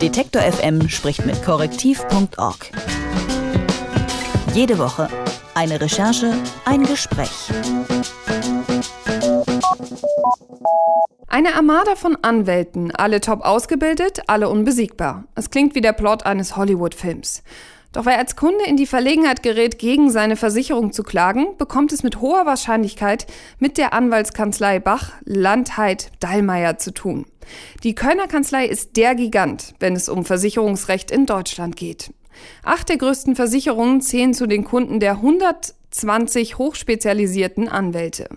Detektor FM spricht mit korrektiv.org. Jede Woche eine Recherche, ein Gespräch. Eine Armada von Anwälten, alle top ausgebildet, alle unbesiegbar. Es klingt wie der Plot eines Hollywood-Films. Doch wer als Kunde in die Verlegenheit gerät, gegen seine Versicherung zu klagen, bekommt es mit hoher Wahrscheinlichkeit mit der Anwaltskanzlei Bach, Landheit, Dallmayr zu tun. Die Kölner Kanzlei ist der Gigant, wenn es um Versicherungsrecht in Deutschland geht. Acht der größten Versicherungen zählen zu den Kunden der 120 hochspezialisierten Anwälte.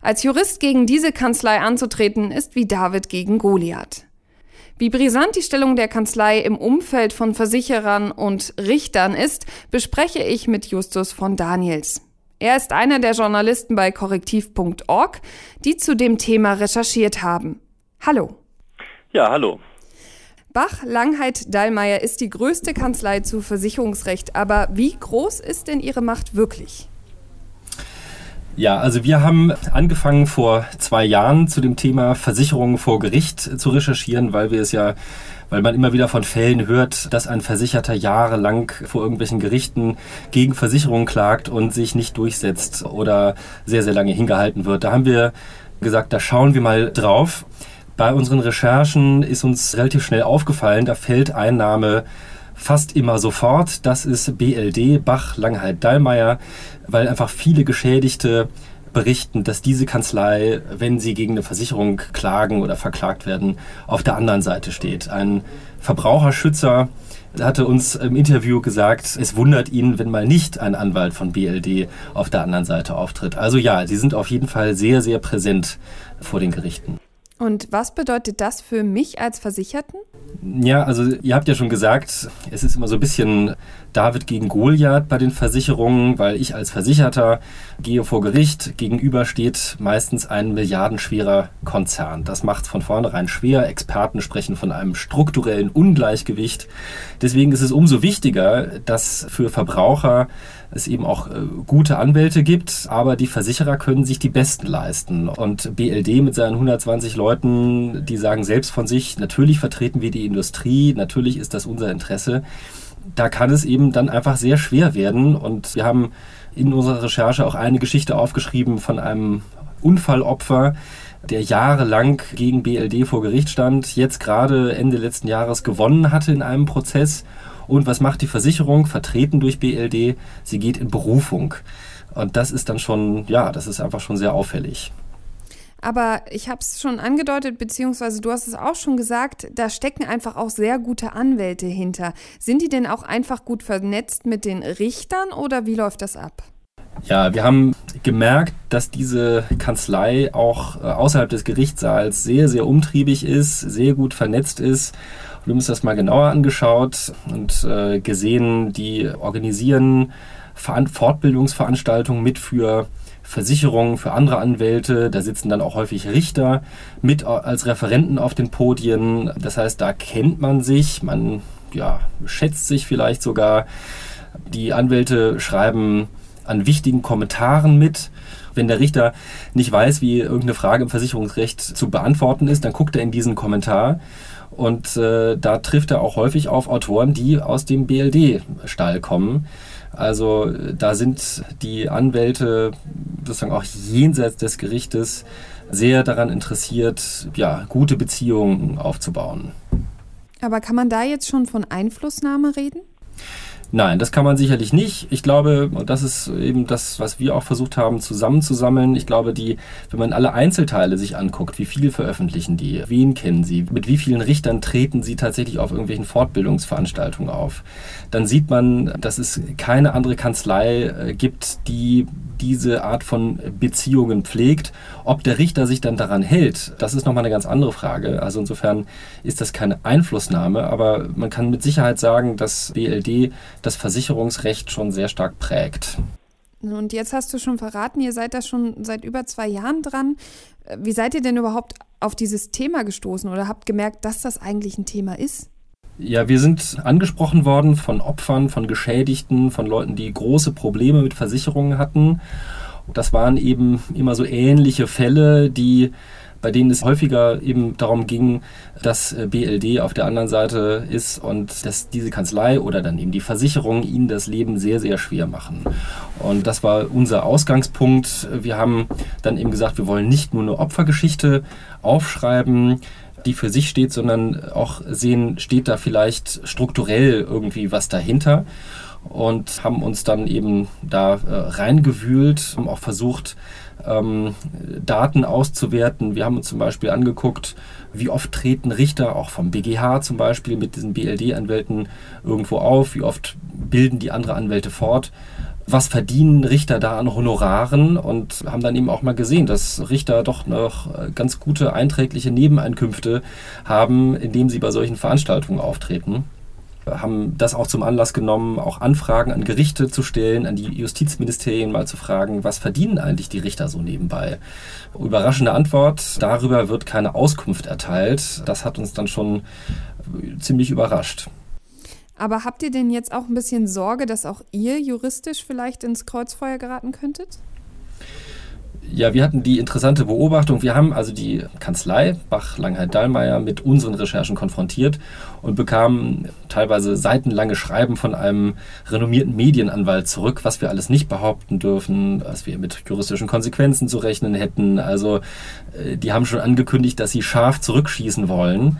Als Jurist gegen diese Kanzlei anzutreten, ist wie David gegen Goliath. Wie brisant die Stellung der Kanzlei im Umfeld von Versicherern und Richtern ist, bespreche ich mit Justus von Daniels. Er ist einer der Journalisten bei korrektiv.org, die zu dem Thema recherchiert haben. Hallo. Ja, hallo. Bach Langheit Dallmayr ist die größte Kanzlei zu Versicherungsrecht, aber wie groß ist denn ihre Macht wirklich? Ja, also wir haben angefangen vor zwei Jahren zu dem Thema Versicherungen vor Gericht zu recherchieren, weil wir es ja weil man immer wieder von Fällen hört, dass ein Versicherter jahrelang vor irgendwelchen Gerichten gegen Versicherungen klagt und sich nicht durchsetzt oder sehr, sehr lange hingehalten wird. Da haben wir gesagt, da schauen wir mal drauf. Bei unseren Recherchen ist uns relativ schnell aufgefallen, da fällt ein Name fast immer sofort. Das ist BLD, Bach, Langheit, Dallmayr, weil einfach viele Geschädigte berichten, dass diese Kanzlei, wenn sie gegen eine Versicherung klagen oder verklagt werden, auf der anderen Seite steht. Ein Verbraucherschützer hatte uns im Interview gesagt, es wundert ihn, wenn mal nicht ein Anwalt von BLD auf der anderen Seite auftritt. Also ja, sie sind auf jeden Fall sehr, sehr präsent vor den Gerichten. Und was bedeutet das für mich als Versicherten? Ja, also ihr habt ja schon gesagt, es ist immer so ein bisschen David gegen Goliath bei den Versicherungen, weil ich als Versicherter gehe vor Gericht. Gegenüber steht meistens ein milliardenschwerer Konzern. Das macht es von vornherein schwer. Experten sprechen von einem strukturellen Ungleichgewicht. Deswegen ist es umso wichtiger, dass für Verbraucher es eben auch äh, gute Anwälte gibt, aber die Versicherer können sich die besten leisten. Und BLD mit seinen 120 Leuten, die sagen selbst von sich, natürlich vertreten wir die Industrie, natürlich ist das unser Interesse da kann es eben dann einfach sehr schwer werden. Und wir haben in unserer Recherche auch eine Geschichte aufgeschrieben von einem Unfallopfer, der jahrelang gegen BLD vor Gericht stand, jetzt gerade Ende letzten Jahres gewonnen hatte in einem Prozess. Und was macht die Versicherung, vertreten durch BLD? Sie geht in Berufung. Und das ist dann schon, ja, das ist einfach schon sehr auffällig. Aber ich habe es schon angedeutet, beziehungsweise du hast es auch schon gesagt, da stecken einfach auch sehr gute Anwälte hinter. Sind die denn auch einfach gut vernetzt mit den Richtern oder wie läuft das ab? Ja, wir haben gemerkt, dass diese Kanzlei auch äh, außerhalb des Gerichtssaals sehr, sehr umtriebig ist, sehr gut vernetzt ist. Wir haben uns das mal genauer angeschaut und äh, gesehen, die organisieren Fortbildungsveranstaltungen mit für Versicherungen, für andere Anwälte. Da sitzen dann auch häufig Richter mit als Referenten auf den Podien. Das heißt, da kennt man sich, man ja, schätzt sich vielleicht sogar. Die Anwälte schreiben an wichtigen Kommentaren mit. Wenn der Richter nicht weiß, wie irgendeine Frage im Versicherungsrecht zu beantworten ist, dann guckt er in diesen Kommentar und äh, da trifft er auch häufig auf Autoren, die aus dem BLD-Stall kommen. Also da sind die Anwälte sozusagen auch jenseits des Gerichtes sehr daran interessiert, ja, gute Beziehungen aufzubauen. Aber kann man da jetzt schon von Einflussnahme reden? Nein, das kann man sicherlich nicht. Ich glaube, und das ist eben das, was wir auch versucht haben zusammenzusammeln. Ich glaube, die, wenn man alle Einzelteile sich anguckt, wie viel veröffentlichen die, wen kennen sie, mit wie vielen Richtern treten sie tatsächlich auf irgendwelchen Fortbildungsveranstaltungen auf, dann sieht man, dass es keine andere Kanzlei äh, gibt, die diese Art von Beziehungen pflegt. Ob der Richter sich dann daran hält, das ist nochmal eine ganz andere Frage. Also insofern ist das keine Einflussnahme, aber man kann mit Sicherheit sagen, dass BLD das Versicherungsrecht schon sehr stark prägt. Und jetzt hast du schon verraten, ihr seid da schon seit über zwei Jahren dran. Wie seid ihr denn überhaupt auf dieses Thema gestoßen oder habt gemerkt, dass das eigentlich ein Thema ist? Ja, wir sind angesprochen worden von Opfern, von Geschädigten, von Leuten, die große Probleme mit Versicherungen hatten. Das waren eben immer so ähnliche Fälle, die bei denen es häufiger eben darum ging, dass äh, BLD auf der anderen Seite ist und dass diese Kanzlei oder dann eben die Versicherung ihnen das Leben sehr, sehr schwer machen. Und das war unser Ausgangspunkt. Wir haben dann eben gesagt, wir wollen nicht nur eine Opfergeschichte aufschreiben, die für sich steht, sondern auch sehen, steht da vielleicht strukturell irgendwie was dahinter und haben uns dann eben da äh, reingewühlt, haben auch versucht, ähm, Daten auszuwerten. Wir haben uns zum Beispiel angeguckt, wie oft treten Richter auch vom BGH zum Beispiel mit diesen BLD-Anwälten irgendwo auf, wie oft bilden die andere Anwälte fort. Was verdienen Richter da an Honoraren und haben dann eben auch mal gesehen, dass Richter doch noch ganz gute einträgliche Nebeneinkünfte haben, indem sie bei solchen Veranstaltungen auftreten haben das auch zum Anlass genommen, auch Anfragen an Gerichte zu stellen, an die Justizministerien mal zu fragen, was verdienen eigentlich die Richter so nebenbei? Überraschende Antwort, darüber wird keine Auskunft erteilt. Das hat uns dann schon ziemlich überrascht. Aber habt ihr denn jetzt auch ein bisschen Sorge, dass auch ihr juristisch vielleicht ins Kreuzfeuer geraten könntet? Ja, wir hatten die interessante Beobachtung. Wir haben also die Kanzlei Bach, Langheit, Dallmayr mit unseren Recherchen konfrontiert und bekamen teilweise seitenlange Schreiben von einem renommierten Medienanwalt zurück, was wir alles nicht behaupten dürfen, was wir mit juristischen Konsequenzen zu rechnen hätten. Also äh, die haben schon angekündigt, dass sie scharf zurückschießen wollen.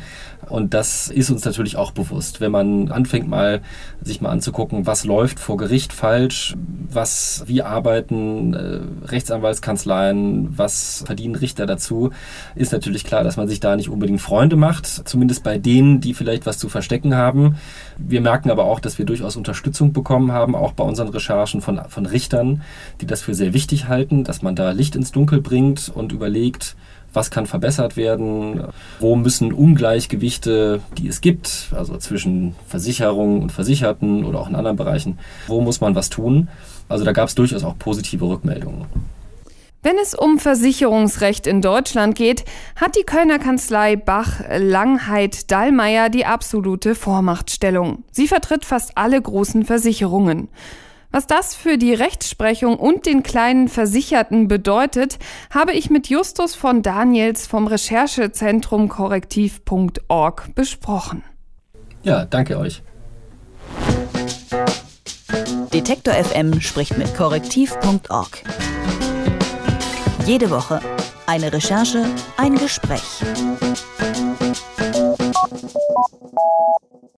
Und das ist uns natürlich auch bewusst. Wenn man anfängt mal sich mal anzugucken, was läuft vor Gericht falsch, was, wie arbeiten äh, Rechtsanwaltskanzleien, was verdienen Richter dazu, ist natürlich klar, dass man sich da nicht unbedingt Freunde macht. Zumindest bei denen, die vielleicht was zu verstecken haben. Wir merken aber auch, dass wir durchaus Unterstützung bekommen haben, auch bei unseren Recherchen von, von Richtern, die das für sehr wichtig halten, dass man da Licht ins Dunkel bringt und überlegt, was kann verbessert werden, wo müssen Ungleichgewichte, die es gibt, also zwischen Versicherungen und Versicherten oder auch in anderen Bereichen, wo muss man was tun. Also da gab es durchaus auch positive Rückmeldungen. Wenn es um Versicherungsrecht in Deutschland geht, hat die Kölner Kanzlei Bach Langheit Dallmayr die absolute Vormachtstellung. Sie vertritt fast alle großen Versicherungen. Was das für die Rechtsprechung und den kleinen Versicherten bedeutet, habe ich mit Justus von Daniels vom Recherchezentrum korrektiv.org besprochen. Ja, danke euch. Detektor FM spricht mit korrektiv.org. Jede Woche eine Recherche, ein Gespräch.